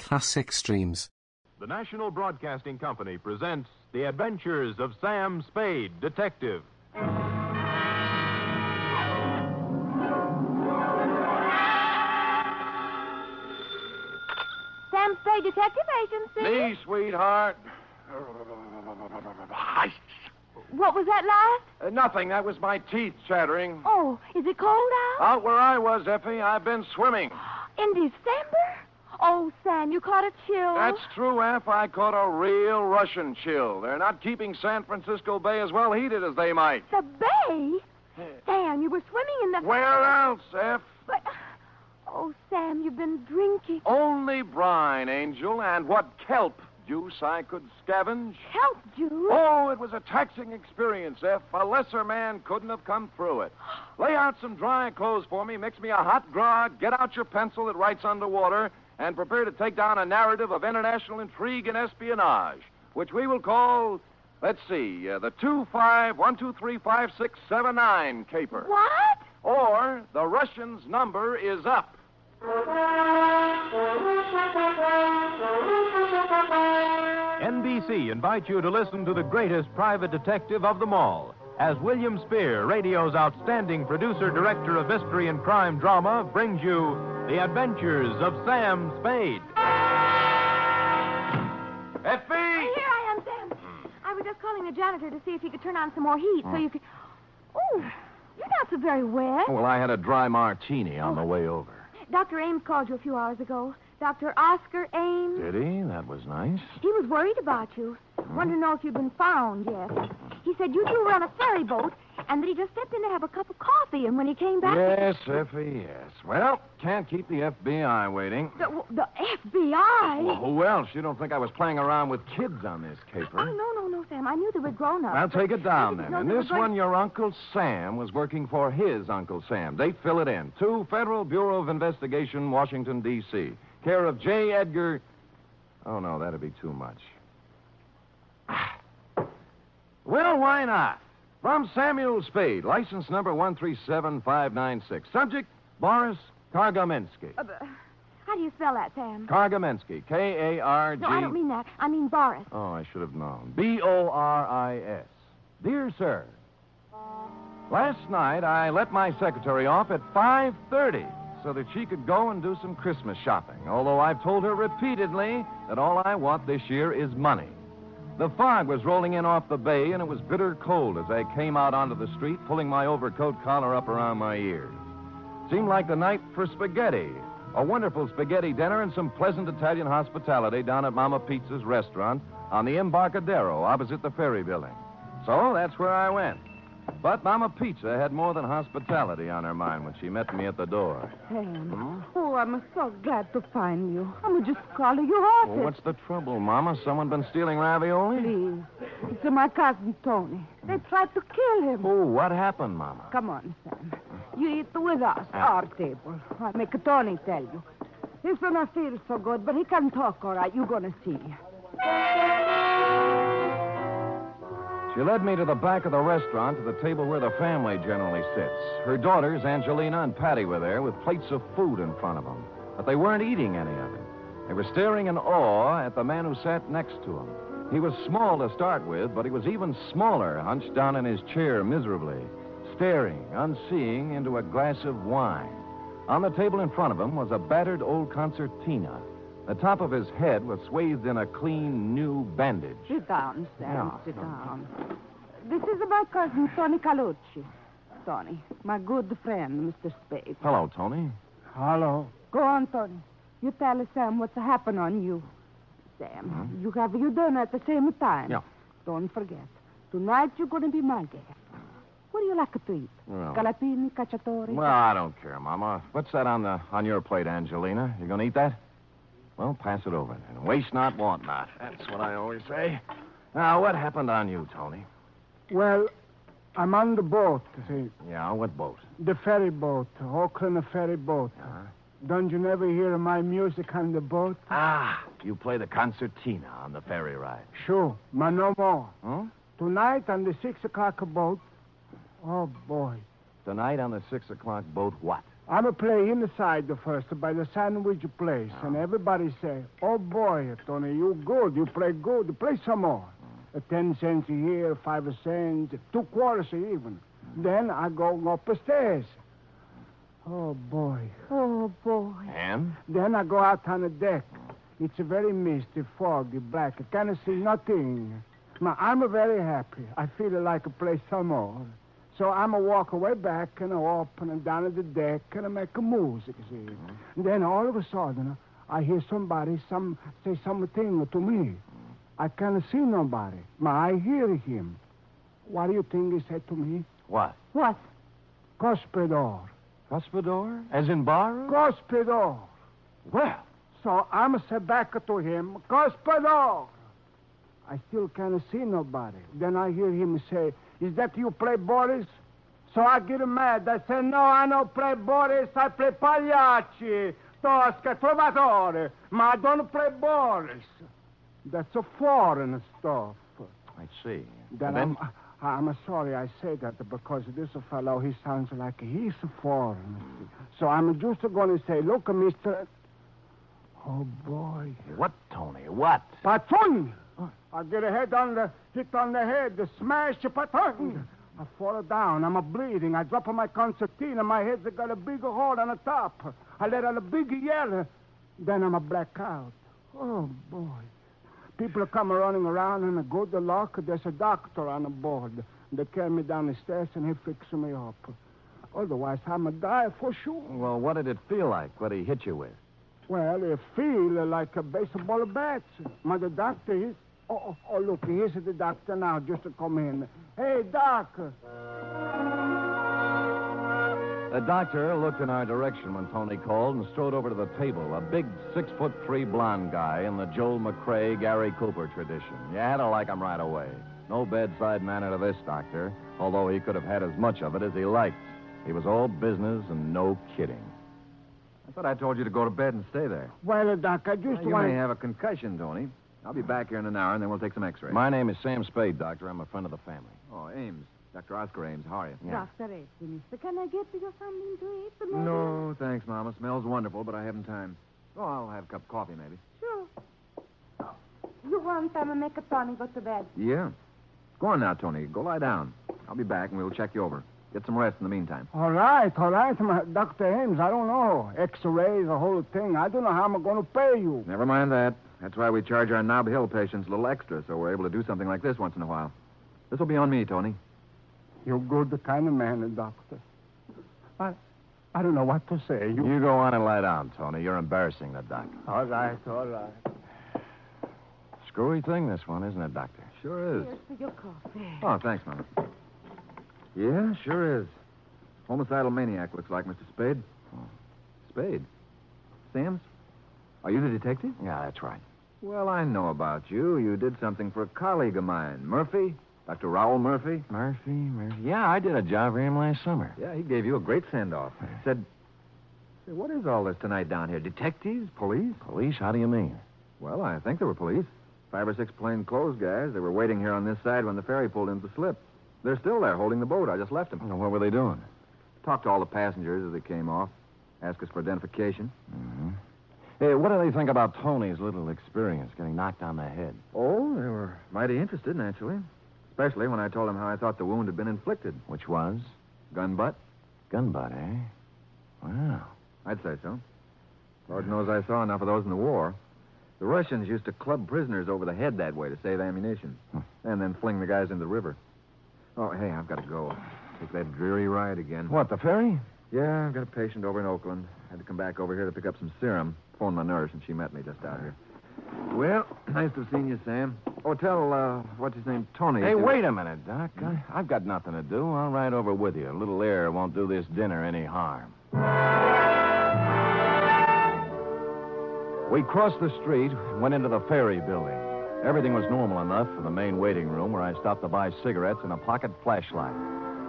Classic streams. The National Broadcasting Company presents The Adventures of Sam Spade, Detective. Sam Spade Detective Agency. Me, sweetheart. What was that last? Uh, nothing. That was my teeth chattering. Oh, is it cold out? Out where I was, Effie, I've been swimming. In December? Oh, Sam, you caught a chill. That's true, Eff. I caught a real Russian chill. They're not keeping San Francisco Bay as well heated as they might. The bay? Sam, you were swimming in the... Where else, Eff? But... Oh, Sam, you've been drinking. Only brine, Angel, and what kelp juice I could scavenge. Kelp juice? Oh, it was a taxing experience, Eff. A lesser man couldn't have come through it. Lay out some dry clothes for me, mix me a hot grog, get out your pencil that writes underwater, and prepare to take down a narrative of international intrigue and espionage, which we will call, let's see, uh, the 251235679 caper. What? Or the Russian's number is up. NBC invites you to listen to the greatest private detective of them all as William Spier, radio's outstanding producer director of mystery and crime drama, brings you The Adventures of Sam Spade. Effie! Oh, here I am, Sam. Hmm. I was just calling the janitor to see if he could turn on some more heat so hmm. you could... Oh, you're not so very wet. Well, I had a dry martini on the oh. way over. Dr. Ames called you a few hours ago. Dr. Oscar Ames. Did he? That was nice. He was worried about you. Hmm. Wanted to know if you'd been found yet. He said you two were on a ferry boat and that he just stepped in to have a cup of coffee, and when he came back. Yes, Effie, yes. Well, can't keep the FBI waiting. The, the FBI? Well, who else? You don't think I was playing around with kids on this caper? Oh, no, no, no, Sam. I knew they were grown ups. I'll take it down then. And this one, your Uncle Sam was working for his Uncle Sam. They fill it in. To Federal Bureau of Investigation, Washington, D.C. Care of J. Edgar. Oh, no, that'd be too much. Ah, Well, why not? From Samuel Spade, license number 137596. Subject, Boris Kargamensky. Uh, but how do you spell that, Sam? Kargamensky. K A R G. No, I don't mean that. I mean Boris. Oh, I should have known. B O R I S. Dear sir, last night I let my secretary off at 5:30 so that she could go and do some Christmas shopping. Although I've told her repeatedly that all I want this year is money. The fog was rolling in off the bay, and it was bitter cold as I came out onto the street, pulling my overcoat collar up around my ears. Seemed like the night for spaghetti. A wonderful spaghetti dinner and some pleasant Italian hospitality down at Mama Pizza's restaurant on the Embarcadero opposite the ferry building. So that's where I went. But Mama Pizza had more than hospitality on her mind when she met me at the door. Sam. Oh, I'm so glad to find you. I'm just calling Well, office. what's the trouble, Mama? Someone been stealing ravioli? Please. It's my cousin Tony. They tried to kill him. Oh, what happened, Mama? Come on, Sam. You eat with us, Ah. our table. I make Tony tell you. He's gonna feel so good, but he can talk all right. You're gonna see. She led me to the back of the restaurant to the table where the family generally sits. Her daughters, Angelina and Patty, were there with plates of food in front of them. But they weren't eating any of it. They were staring in awe at the man who sat next to them. He was small to start with, but he was even smaller, hunched down in his chair miserably, staring, unseeing, into a glass of wine. On the table in front of him was a battered old concertina. The top of his head was swathed in a clean, new bandage. Sit down, Sam. Yeah. Sit down. This is my cousin Tony Calucci. Tony, my good friend, Mr. Spade. Hello, Tony. Hello. Go on, Tony. You tell Sam what's happened on you. Sam, hmm? you have your dinner at the same time. Yeah. Don't forget. Tonight you're going to be my guest. What do you like to eat? Well- Scalapini, cacciatore? Well, I don't care, Mama. What's that on the on your plate, Angelina? You gonna eat that? Well, pass it over then. Waste not, want not. That's what I always say. Now, what happened on you, Tony? Well, I'm on the boat, see. Yeah, what boat? The ferry boat, Oakland ferry boat. Uh-huh. Don't you never hear my music on the boat? Ah, you play the concertina on the ferry ride. Sure, but no more. Huh? Tonight on the six o'clock boat. Oh boy. Tonight on the six o'clock boat, what? I'm a play inside the first by the sandwich place, and everybody say, "Oh boy, Tony, you good. You play good. Play some more." Uh, ten cents a here, five cents, two quarters even. Then I go upstairs. Oh boy. Oh, boy. And? Then I go out on the deck. It's a very misty, foggy, black. I can't see nothing. Now, I'm a very happy. I feel like I play some more. So I'm a walk away back and I open and down at the deck and I make a music, see. And then all of a sudden, I hear somebody some say something to me. I can't see nobody, but I hear him. What do you think he said to me? What? What? Cospedor. Cuspidor? As in bar? Cospedor. Well, So I'm a say back to him, Cospedor. I still can't see nobody. Then I hear him say, Is that you play Boris? So I get mad. I say, No, I don't play Boris. I play Pagliacci, Tosca, Trovatore. Ma I don't play Boris. That's a foreign stuff. I see. Then, And I'm, I'm sorry I say that because this fellow, he sounds like he's a foreign. So I'm just going to say, look, mister. Oh, boy. What, Tony? What? Patron! I get a head on the, hit on the head, the smash, patron! I fall down. I'm a bleeding. I drop on my concertina. My head's got a big hole on the top. I let out a big yell. Then I'm a blackout. Oh, boy. People come running around and good luck. There's a doctor on the board. They carry me down the stairs and he fixes me up. Otherwise, I'm a die for sure. Well, what did it feel like? What he hit you with? Well, it feel like a baseball bat. My doctor, he's... Oh, oh, oh, look, here's the doctor now, just to come in. Hey, Doc. The doctor looked in our direction when Tony called and strode over to the table. A big six foot three blond guy in the Joel McCrea, Gary Cooper tradition. You had to like him right away. No bedside manner to this doctor, although he could have had as much of it as he liked. He was all business and no kidding. I thought I told you to go to bed and stay there. Well, Doc, I just you want may have a concussion, Tony. I'll be back here in an hour, and then we'll take some x-rays. My name is Sam Spade, doctor. I'm a friend of the family. Oh, Ames. Dr. Oscar Ames. How are you? Yeah. Dr. Ames, mister, can I get you something to eat? maybe? No, thanks, Mama. Smells wonderful, but I haven't time. Oh, I'll have a cup of coffee, maybe. Sure. You want time to make a Tony go to bed? Yeah. Go on now, Tony. Go lie down. I'll be back, and we'll check you over. Get some rest in the meantime. All right, all right, my, Dr. Ames. I don't know. X-rays, the whole thing. I don't know how I'm going to pay you. Never mind that. That's why we charge our Nob Hill patients a little extra, so we're able to do something like this once in a while. This will be on me, Tony. You're good the kind of man, Doctor. I, I don't know what to say. You... You go on and lie down, Tony. You're embarrassing the doctor. All right, all right. Screwy thing, this one, isn't it, doctor? Sure is. Here's for your coffee. Oh, thanks, Mama. Yeah, sure is. Homicidal maniac, looks like, Mr. Spade. Oh. Spade? Sam's? Are you the detective? Yeah, that's right. Well, I know about you. You did something for a colleague of mine, Murphy. Dr. Raoul Murphy. Murphy, Murphy. Yeah, I did a job for him last summer. Yeah, he gave you a great send off. Said, Say, what is all this tonight down here? Detectives? Police? Police? How do you mean? Well, I think there were police. Five or six plainclothes guys. They were waiting here on this side when the ferry pulled into the slip. They're still there holding the boat. I just left them. Well, what were they doing? Talked to all the passengers as they came off. Asked us for identification. Mm-hmm. Hey, what do they think about Tony's little experience getting knocked on the head? Oh, they were mighty interested, naturally. Especially when I told them how I thought the wound had been inflicted. Which was? Gun butt? Gun butt, eh? Wow. I'd say so. Lord knows I saw enough of those in the war. The Russians used to club prisoners over the head that way to save ammunition, and then fling the guys into the river. Oh, hey, I've got to go. Take that dreary ride again. What, the ferry? Yeah, I've got a patient over in Oakland. Had to come back over here to pick up some serum. Phoned my nurse, and she met me just out here. Well, nice to have seen you, Sam. Oh, tell, uh, what's his name, Tony. Hey, to- wait a minute, Doc. I, I've got nothing to do. I'll ride over with you. A little air won't do this dinner any harm. We crossed the street, went into the ferry building. Everything was normal enough for the main waiting room where I stopped to buy cigarettes and a pocket flashlight.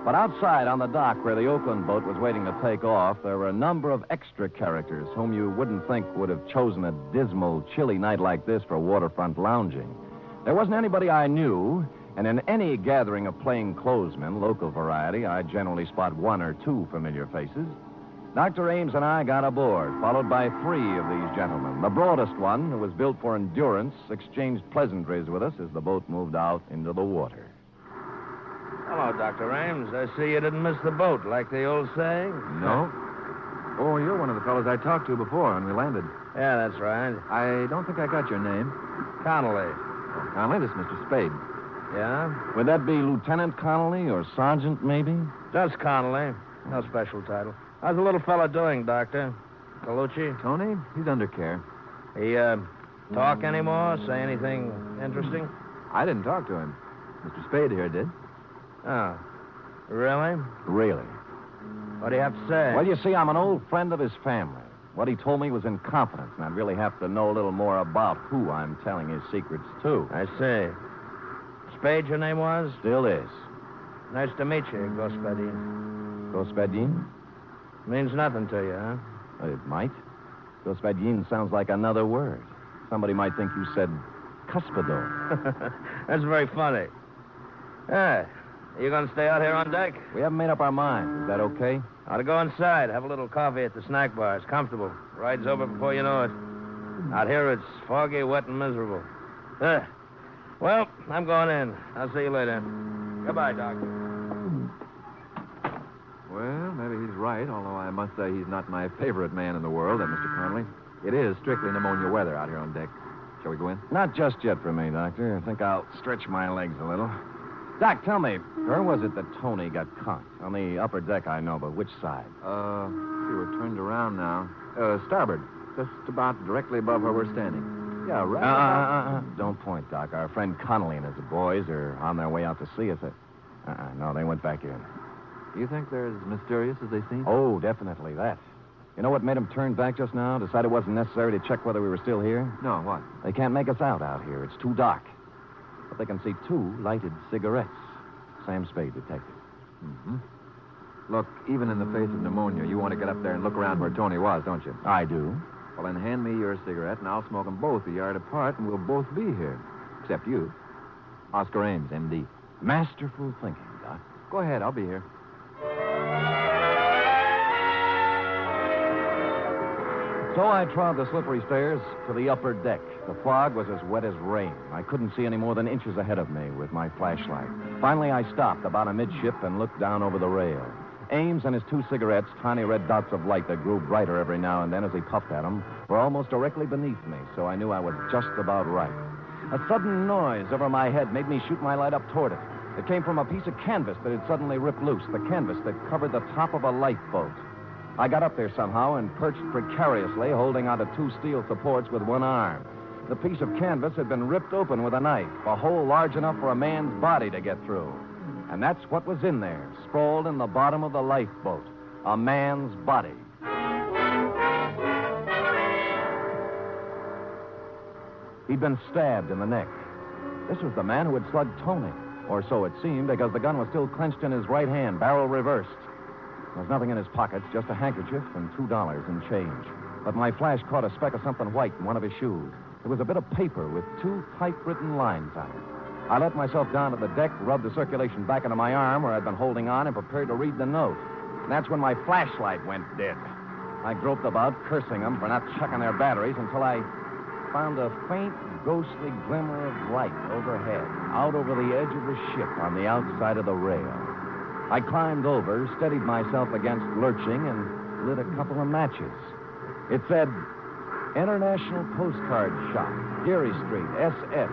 But outside on the dock where the Oakland boat was waiting to take off, there were a number of extra characters whom you wouldn't think would have chosen a dismal, chilly night like this for waterfront lounging. There wasn't anybody I knew, and in any gathering of plainclothesmen, local variety, I generally spot one or two familiar faces. Dr. Ames and I got aboard, followed by three of these gentlemen. The broadest one, who was built for endurance, exchanged pleasantries with us as the boat moved out into the water. Hello, Dr. Ames. I see you didn't miss the boat, like the old saying. No. Oh, you're one of the fellows I talked to before when we landed. Yeah, that's right. I don't think I got your name. Connolly. Oh, Connolly, this is Mr. Spade. Yeah? Would that be Lieutenant Connolly or Sergeant, maybe? Just Connolly. No special title. How's the little fellow doing, Doctor? Colucci? Tony, he's under care. He, uh, talk anymore? Say anything interesting? I didn't talk to him. Mr. Spade here did. Oh. Really? Really. What do you have to say? Well, you see, I'm an old friend of his family. What he told me was in confidence, and I'd really have to know a little more about who I'm telling his secrets to. I see. Spade, your name was? Still is. Nice to meet you, Gospodin. Gospodin? Means nothing to you, huh? It might. Gospodin sounds like another word. Somebody might think you said cuspidor. That's very funny. Yeah. You going to stay out here on deck? We haven't made up our mind. Is that okay? Ought to go inside, have a little coffee at the snack bar. It's comfortable. Ride's over before you know it. Out here, it's foggy, wet, and miserable. Uh, well, I'm going in. I'll see you later. Goodbye, Doctor. Well, maybe he's right, although I must say he's not my favorite man in the world, that Mr. Connolly. It is strictly pneumonia weather out here on deck. Shall we go in? Not just yet for me, Doctor. I think I'll stretch my legs a little. Doc, tell me, where was it that Tony got caught? On the upper deck, I know, but which side? Uh, see, we're turned around now. Uh, starboard. Just about directly above where we're standing. Yeah, right. Uh, about- uh, uh, uh, don't point, Doc. Our friend Connolly and his boys are on their way out to see us. Uh, uh, no, they went back in. You think they're as mysterious as they seem? Oh, definitely that. You know what made them turn back just now? Decide it wasn't necessary to check whether we were still here? No, what? They can't make us out out here. It's too dark. But they can see two lighted cigarettes. Sam Spade, detective. Mm-hmm. Look, even in the face of pneumonia, you want to get up there and look around where Tony was, don't you? I do. Well, then hand me your cigarette, and I'll smoke them both a yard apart, and we'll both be here. Except you. Oscar Ames, M.D. Masterful thinking, Doc. Go ahead, I'll be here. So I trod the slippery stairs to the upper deck. The fog was as wet as rain. I couldn't see any more than inches ahead of me with my flashlight. Finally, I stopped about amidship and looked down over the rail. Ames and his two cigarettes, tiny red dots of light that grew brighter every now and then as he puffed at them, were almost directly beneath me, so I knew I was just about right. A sudden noise over my head made me shoot my light up toward it. It came from a piece of canvas that had suddenly ripped loose, the canvas that covered the top of a lifeboat. I got up there somehow and perched precariously, holding onto two steel supports with one arm. The piece of canvas had been ripped open with a knife, a hole large enough for a man's body to get through. And that's what was in there, sprawled in the bottom of the lifeboat a man's body. He'd been stabbed in the neck. This was the man who had slugged Tony, or so it seemed, because the gun was still clenched in his right hand, barrel reversed. There was nothing in his pockets, just a handkerchief and two dollars in change. But my flash caught a speck of something white in one of his shoes. It was a bit of paper with two typewritten lines on it. I let myself down to the deck, rubbed the circulation back into my arm where I'd been holding on, and prepared to read the note. And that's when my flashlight went dead. I groped about, cursing them for not checking their batteries, until I found a faint, ghostly glimmer of light overhead, out over the edge of the ship on the outside of the rail. I climbed over, steadied myself against lurching, and lit a couple of matches. It said, International Postcard Shop, Geary Street, SF.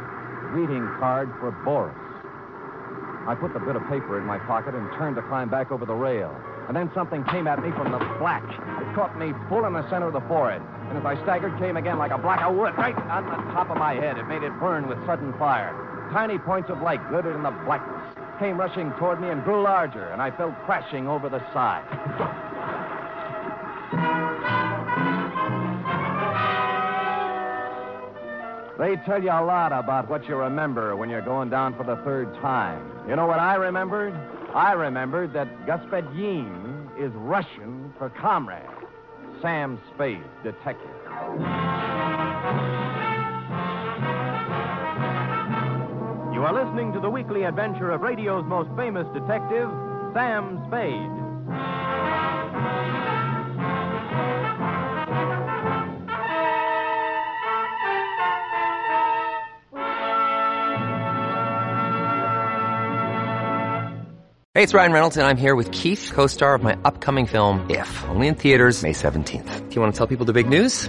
Greeting card for Boris. I put the bit of paper in my pocket and turned to climb back over the rail. And then something came at me from the black. It caught me full in the center of the forehead. And as I staggered, came again like a block of wood right on the top of my head. It made it burn with sudden fire. Tiny points of light glittered in the blackness, came rushing toward me and grew larger, and I fell crashing over the side. They tell you a lot about what you remember when you're going down for the third time. You know what I remembered? I remembered that Gospodin is Russian for comrade. Sam Spade, detective. Are listening to the weekly adventure of radio's most famous detective, Sam Spade. Hey, it's Ryan Reynolds, and I'm here with Keith, co star of my upcoming film, If, only in theaters, May 17th. Do you want to tell people the big news?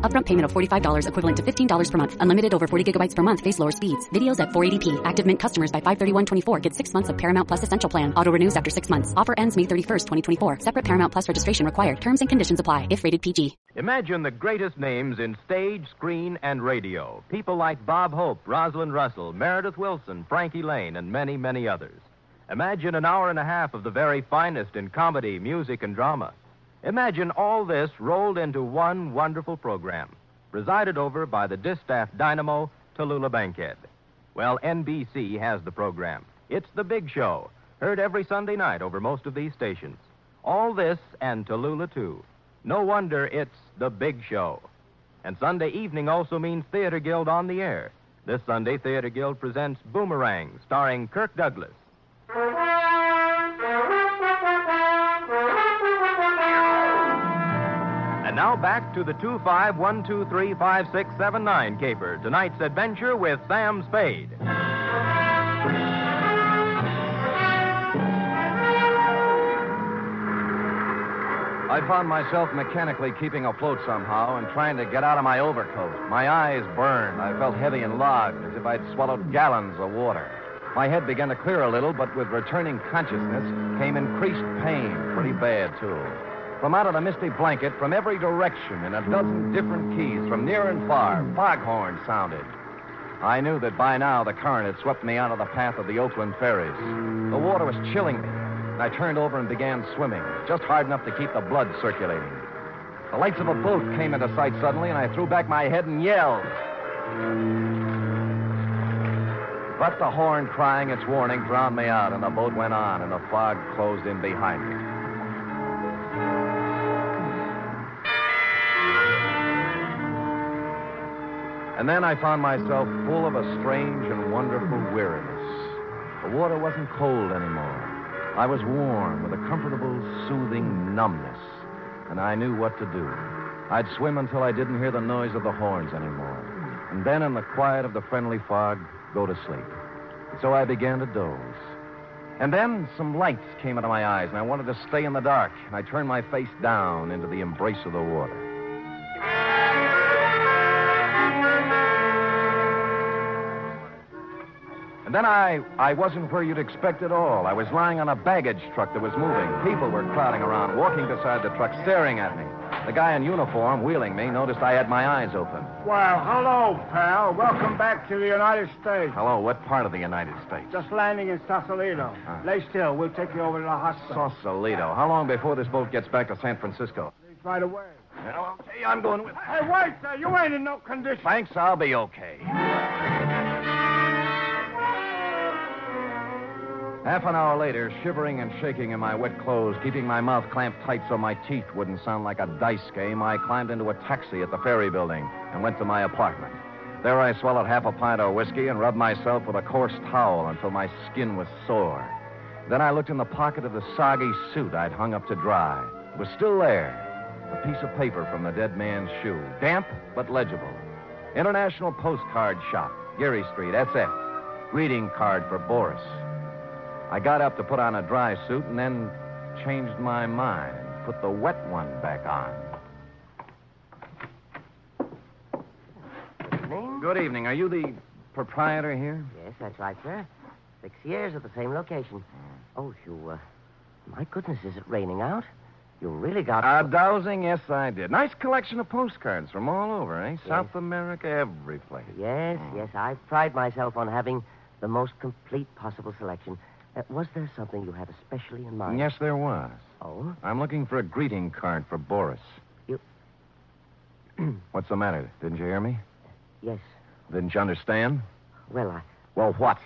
Upfront payment of $45 equivalent to $15 per month. Unlimited over 40 gigabytes per month. Face lower speeds. Videos at 480p. Active Mint customers by 531.24 get six months of Paramount Plus Essential Plan. Auto renews after six months. Offer ends May 31st, 2024. Separate Paramount Plus registration required. Terms and conditions apply if rated PG. Imagine the greatest names in stage, screen, and radio. People like Bob Hope, Rosalind Russell, Meredith Willson, Frankie Laine, and many, many others. Imagine an hour and a half of the very finest in comedy, music, and drama. Imagine all this rolled into one wonderful program, presided over by the distaff dynamo, Tallulah Bankhead. Well, NBC has the program. It's The Big Show, heard every Sunday night over most of these stations. All this and Tallulah, too. No wonder it's The Big Show. And Sunday evening also means Theater Guild on the air. This Sunday, Theater Guild presents Boomerang, starring Kirk Douglas. Now back to the 251235679 caper. Tonight's adventure with Sam Spade. I found myself mechanically keeping afloat somehow and trying to get out of my overcoat. My eyes burned. I felt heavy and logged, as if I'd swallowed gallons of water. My head began to clear a little, but with returning consciousness came increased pain, pretty bad, too. From out of the misty blanket, from every direction, in a dozen different keys, from near and far, foghorns sounded. I knew that by now the current had swept me out of the path of the Oakland ferries. The water was chilling me, and I turned over and began swimming, just hard enough to keep the blood circulating. The lights of a boat came into sight suddenly, and I threw back my head and yelled. But the horn crying its warning drowned me out, and the boat went on, and the fog closed in behind me. And then I found myself full of a strange and wonderful weariness. The water wasn't cold anymore. I was warm with a comfortable, soothing numbness, and I knew what to do. I'd swim until I didn't hear the noise of the horns anymore, and then in the quiet of the friendly fog, go to sleep. So I began to doze. And then some lights came into my eyes, and I wanted to stay in the dark, and I turned my face down into the embrace of the water. And then I, I wasn't where you'd expect at all. I was lying on a baggage truck that was moving. People were crowding around, walking beside the truck, staring at me. The guy in uniform, wheeling me, noticed I had my eyes open. Well, hello, pal. Welcome back to the United States. Hello, what part of the United States? Just landing in Sausalito. Huh. Lay still. We'll take you over to the hospital. Sausalito. How long before this boat gets back to San Francisco? Right away. Well, okay, I'm going with. Hey, wait, sir. You ain't in no condition. Thanks, I'll be okay. Half an hour later, shivering and shaking in my wet clothes, keeping my mouth clamped tight so my teeth wouldn't sound like a dice game, I climbed into a taxi at the ferry building and went to my apartment. There I swallowed half a pint of whiskey and rubbed myself with a coarse towel until my skin was sore. Then I looked in the pocket of the soggy suit I'd hung up to dry. It was still there. A piece of paper from the dead man's shoe. Damp, but legible. International Postcard Shop, Geary Street, SF. Greeting card for Boris. I got up to put on a dry suit and then changed my mind. and Put the wet one back on. Good Evening. Good evening. Are you the proprietor here? Yes, that's right, sir. Six years at the same location. Oh, you, uh, my goodness, is it raining out? You really got. Uh, dowsing? Yes, I did. Nice collection of postcards from all over, eh? South America, every place. Yes, yes, I pride myself on having the most complete possible selection. Uh, was there something you had especially in mind? Yes, there was. Oh? I'm looking for a greeting card for Boris. You- What's the matter? Didn't you hear me? Yes. Didn't you understand? Well, I. Well, what?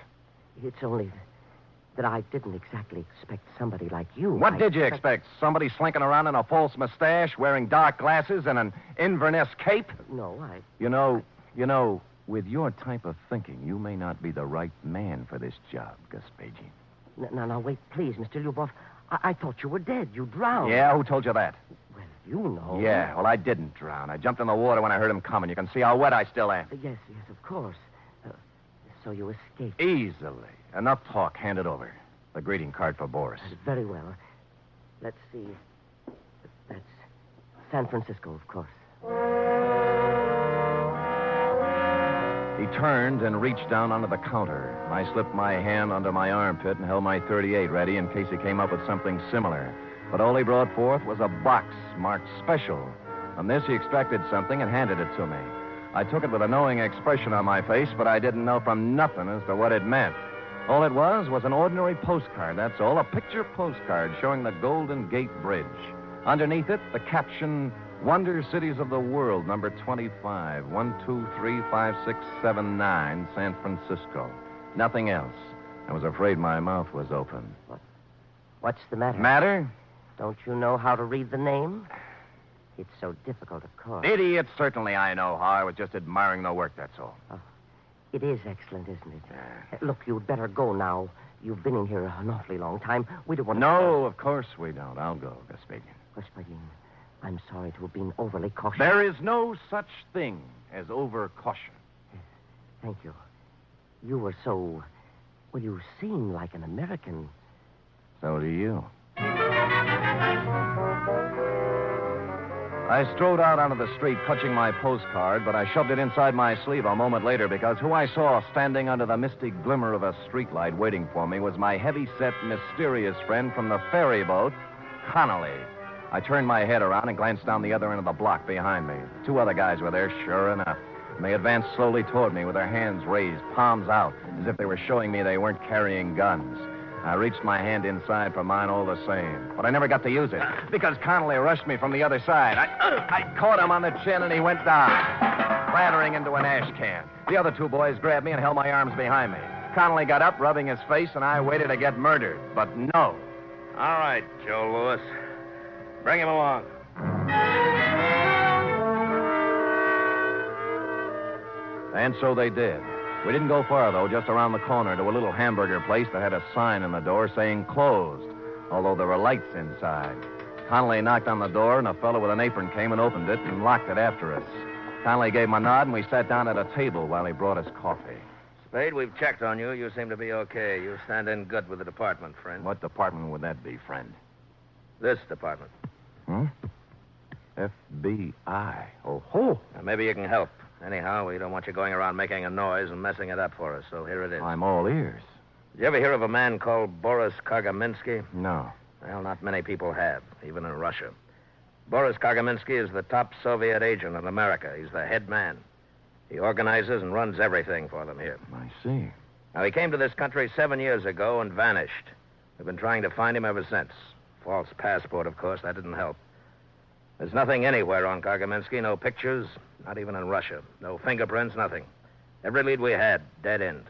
It's only that I didn't exactly expect somebody like you. What I did you expect? Somebody slinking around in a false mustache, wearing dark glasses, and an Inverness cape? No, I. You know, you know, with your type of thinking, you may not be the right man for this job, Gospodin. Now, now, wait, please, Mr. Lyubov. I-, I thought you were dead. You drowned. Yeah, who told you that? Well, you know. Yeah, well, I didn't drown. I jumped in the water when I heard him coming. You can see how wet I still am. Uh, Yes, yes, of course. Uh, so you escaped. Easily. Enough talk. Hand it over. The greeting card for Boris. Uh, Very well. Let's see. That's San Francisco, of course. He turned and reached down under the counter. I slipped my hand under my armpit and held my 38 ready in case he came up with something similar. But all he brought forth was a box marked special. From this, he extracted something and handed it to me. I took it with a knowing expression on my face, but I didn't know from nothing as to what it meant. All it was was an ordinary postcard, that's all. A picture postcard showing the Golden Gate Bridge. Underneath it, the caption Wonder Cities of the World, number 25, 123569, San Francisco. Nothing else. I was afraid my mouth was open. What? What's the matter? Matter? Don't you know how to read the name? It's so difficult, of course. Idiot, certainly I know how. I was just admiring the work, that's all. Oh, it is excellent, isn't it? Yeah. Look, you'd better go now. You've been in here an awfully long time. We don't want to. No, of course we don't. I'll go, Gospodin. Gospodin. I'm sorry to have been overly cautious. There is no such thing as over caution. Thank you. You were so. Well, you seem like an American. So do you. I strode out onto the street, clutching my postcard, but I shoved it inside my sleeve a moment later because who I saw standing under the misty glimmer of a streetlight waiting for me was my heavy-set, mysterious friend from the ferry boat, Connolly. I turned my head around and glanced down the other end of the block behind me. Two other guys were there, sure enough. And they advanced slowly toward me with their hands raised, palms out, as if they were showing me they weren't carrying guns. I reached my hand inside for mine all the same, but I never got to use it because Connolly rushed me from the other side. I, I caught him on the chin and he went down, clattering into an ash can. The other two boys grabbed me and held my arms behind me. Connolly got up, rubbing his face, and I waited to get murdered. But no. All right, Joe Louis. Bring him along. And so they did. We didn't go far, though, just around the corner to a little hamburger place that had a sign in the door saying closed, although there were lights inside. Connolly knocked on the door, and a fellow with an apron came and opened it and locked it after us. Connolly gave him a nod, and we sat down at a table while he brought us coffee. Spade, we've checked on you. You seem to be okay. You stand in good with the department, friend. What department would that be, friend? This department. Hmm? FBI. Oh, ho. Now, maybe you can help. Anyhow, we don't want you going around making a noise and messing it up for us, so here it is. I'm all ears. Did you ever hear of a man called Boris Kargamensky? No. Well, not many people have, even in Russia. Boris Kargamensky is the top Soviet agent in America. He's the head man. He organizes and runs everything for them here. I see. Now, he came to this country seven years ago and vanished. We've been trying to find him ever since. False passport, of course. That didn't help. There's nothing anywhere on Kargamensky. No pictures, not even in Russia. No fingerprints, nothing. Every lead we had, dead end.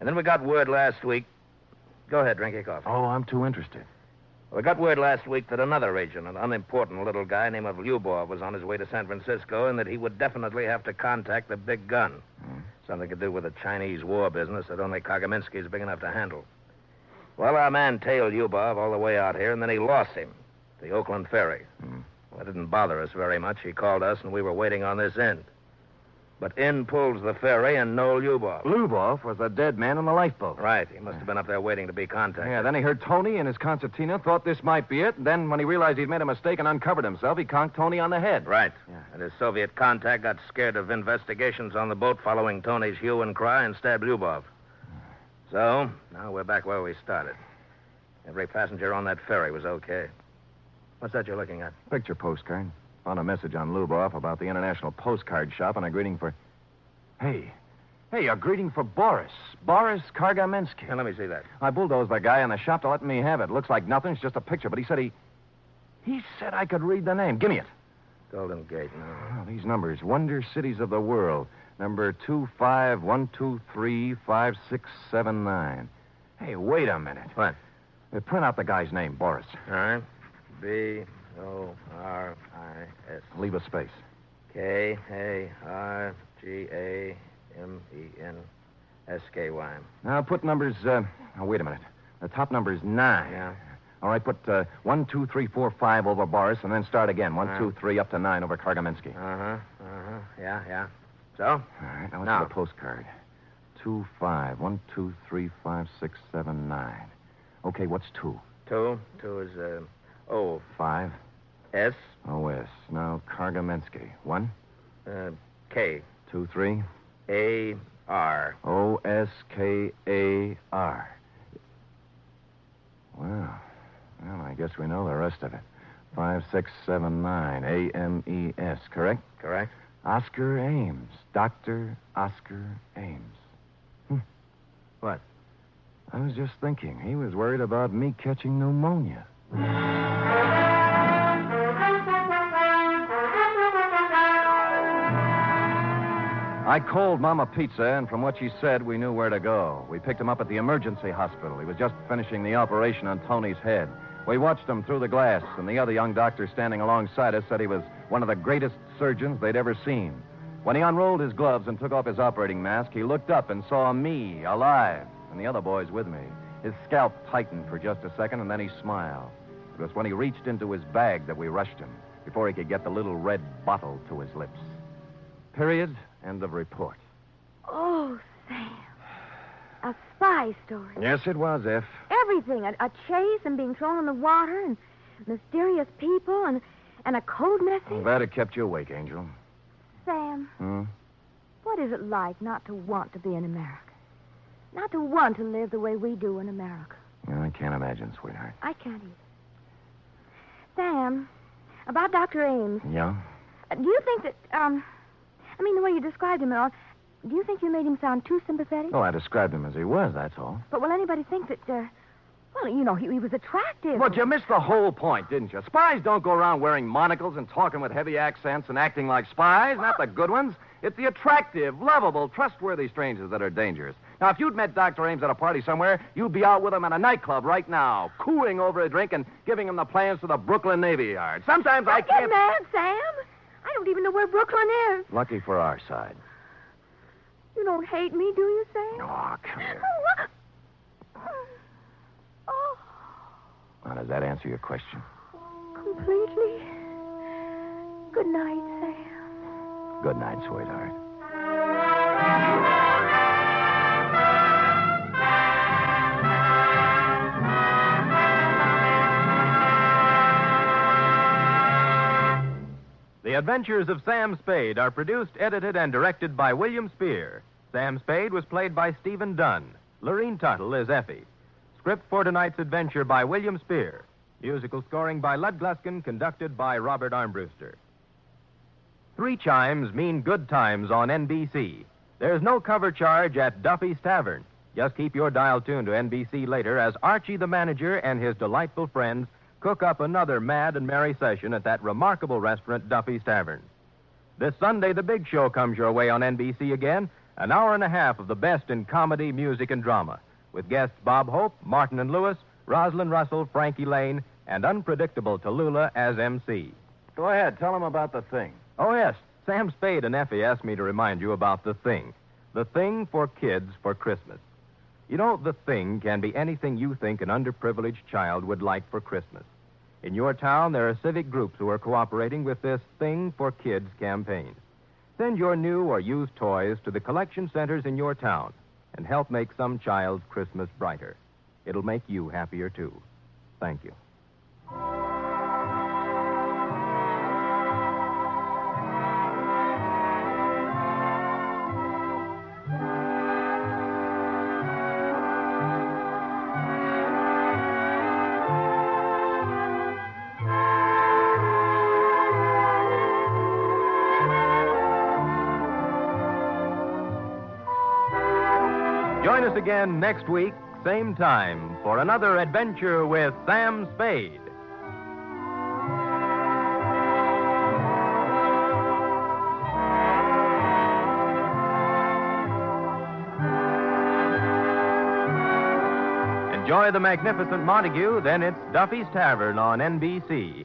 And then we got word last week. Go ahead, drink your coffee. Oh, I'm too interested. We got word last week that another agent, an unimportant little guy named Lyubov, was on his way to San Francisco and that he would definitely have to contact the big gun. Hmm. Something to do with the Chinese war business that only Kargamensky is big enough to handle. Well, our man tailed Lyubov all the way out here, and then he lost him. The Oakland ferry. Hmm. Well, it didn't bother us very much. He called us, and we were waiting on this end. But in pulls the ferry, and no Lyubov. Lubov was a dead man in the lifeboat. Right. He must have been up there waiting to be contacted. Yeah, then he heard Tony and his concertina, thought this might be it. and Then, when he realized he'd made a mistake and uncovered himself, he conked Tony on the head. Right. And his Soviet contact got scared of investigations on the boat following Tony's hue and cry and stabbed Lyubov. So, now we're back where we started. Every passenger on that ferry was okay. What's that you're looking at? Picture postcard. Found a message on Lyubov about the International Postcard Shop and a greeting for. Hey, Hey, a greeting for Boris. Boris Kargamensky. Now, let me see that. I bulldozed the guy in the shop to let me have it. Looks like nothing. It's just a picture, but he said he. He said I could read the name. Give me it. Golden Gate, no. Oh, these numbers. Wonder Cities of the World. Number two five one two three five six seven nine. Hey, wait a minute. What? Uh, print out the guy's name, Boris. All right. B O R I S. Leave a space. K A R G A M E N S K Y. Now put numbers. Uh, oh, wait a minute. The top number is nine. Yeah. All right, put uh, one, two, three, four, five over Boris, and then start again. One, Uh. two, three, up to nine over Kargamensky. Uh huh. Uh huh. Yeah, yeah. So? All right, now let's Now. a postcard. Two, five, one, two, three, five, six, seven, nine. Okay, what's two? Two. Two is uh, O. Five. S. O-S. Now, Kargamensky. One, Uh, K. two, three. A. R. O-S-K-A-R. Wow. Well, I guess we know the rest of it. Five, six, seven, nine. A-M-E-S, correct? Correct. Oscar Ames. Dr. Oscar Ames. Hmm. What? I was just thinking. He was worried about me catching pneumonia. I called Mama Pizza, and from what she said, we knew where to go. We picked him up at the emergency hospital. He was just finishing the operation on Tony's head. We watched him through the glass, and the other young doctor standing alongside us said he was one of the greatest surgeons they'd ever seen. When he unrolled his gloves and took off his operating mask, he looked up and saw me, alive, and the other boys with me. His scalp tightened for just a second, and then he smiled. It was when he reached into his bag that we rushed him, before he could get the little red bottle to his lips. Period. End of report. Oh. A spy story. Yes, it was, Eff. Everything. A, a chase and being thrown in the water and mysterious people and, and a code message. I'm glad it kept you awake, Angel. Sam, Hmm? what is it like not to want to be in America? Not to want to live the way we do in America. I can't imagine, sweetheart. I can't either. Sam, about Dr. Ames, Yeah? uh, do you think that, um, I mean, the way you described him and all, do you think you made him sound too sympathetic? Oh, I described him as he was, that's all. But will anybody think that, uh, well, you know, he, he was attractive? But you missed the whole point, didn't you? Spies don't go around wearing monocles and talking with heavy accents and acting like spies, not the good ones. It's the attractive, lovable, trustworthy strangers that are dangerous. Now, if you'd met Dr. Ames at a party somewhere, you'd be out with him at a nightclub right now, cooing over a drink and giving him the plans to the Brooklyn Navy Yard. Sometimes I get can't. mad, Sam. I don't even know where Brooklyn is. Lucky for our side. You don't hate me, do you, Sam? Oh, come here. Oh, Now, does that answer your question? completely. Good night, Sam. Good night, sweetheart. The Adventures of Sam Spade are produced, edited, and directed by William Spier. Sam Spade was played by Stephen Dunne. Lurene Tuttle is Effie. Script for tonight's adventure by William Spier. Musical scoring by Lud Gluskin, conducted by Robert Armbruster. Three chimes mean good times on NBC. There's no cover charge at Duffy's Tavern. Just keep your dial tuned to NBC later as Archie the manager and his delightful friends cook up another mad and merry session at that remarkable restaurant, Duffy's Tavern. This Sunday, the big show comes your way on NBC again. An hour and a half of the best in comedy, music, and drama. With guests Bob Hope, Martin and Lewis, Rosalind Russell, Frankie Laine, and unpredictable Tallulah as MC. Go ahead. Tell them about the thing. Oh, yes. Sam Spade and Effie asked me to remind you about the thing. The thing for kids for Christmas. You know, the thing can be anything you think an underprivileged child would like for Christmas. In your town, there are civic groups who are cooperating with this Thing for Kids campaign. Send your new or used toys to the collection centers in your town and help make some child's Christmas brighter. It'll make you happier, too. Thank you. Join us again next week, same time, for another adventure with Sam Spade. Enjoy the magnificent Montague, then it's Duffy's Tavern on NBC.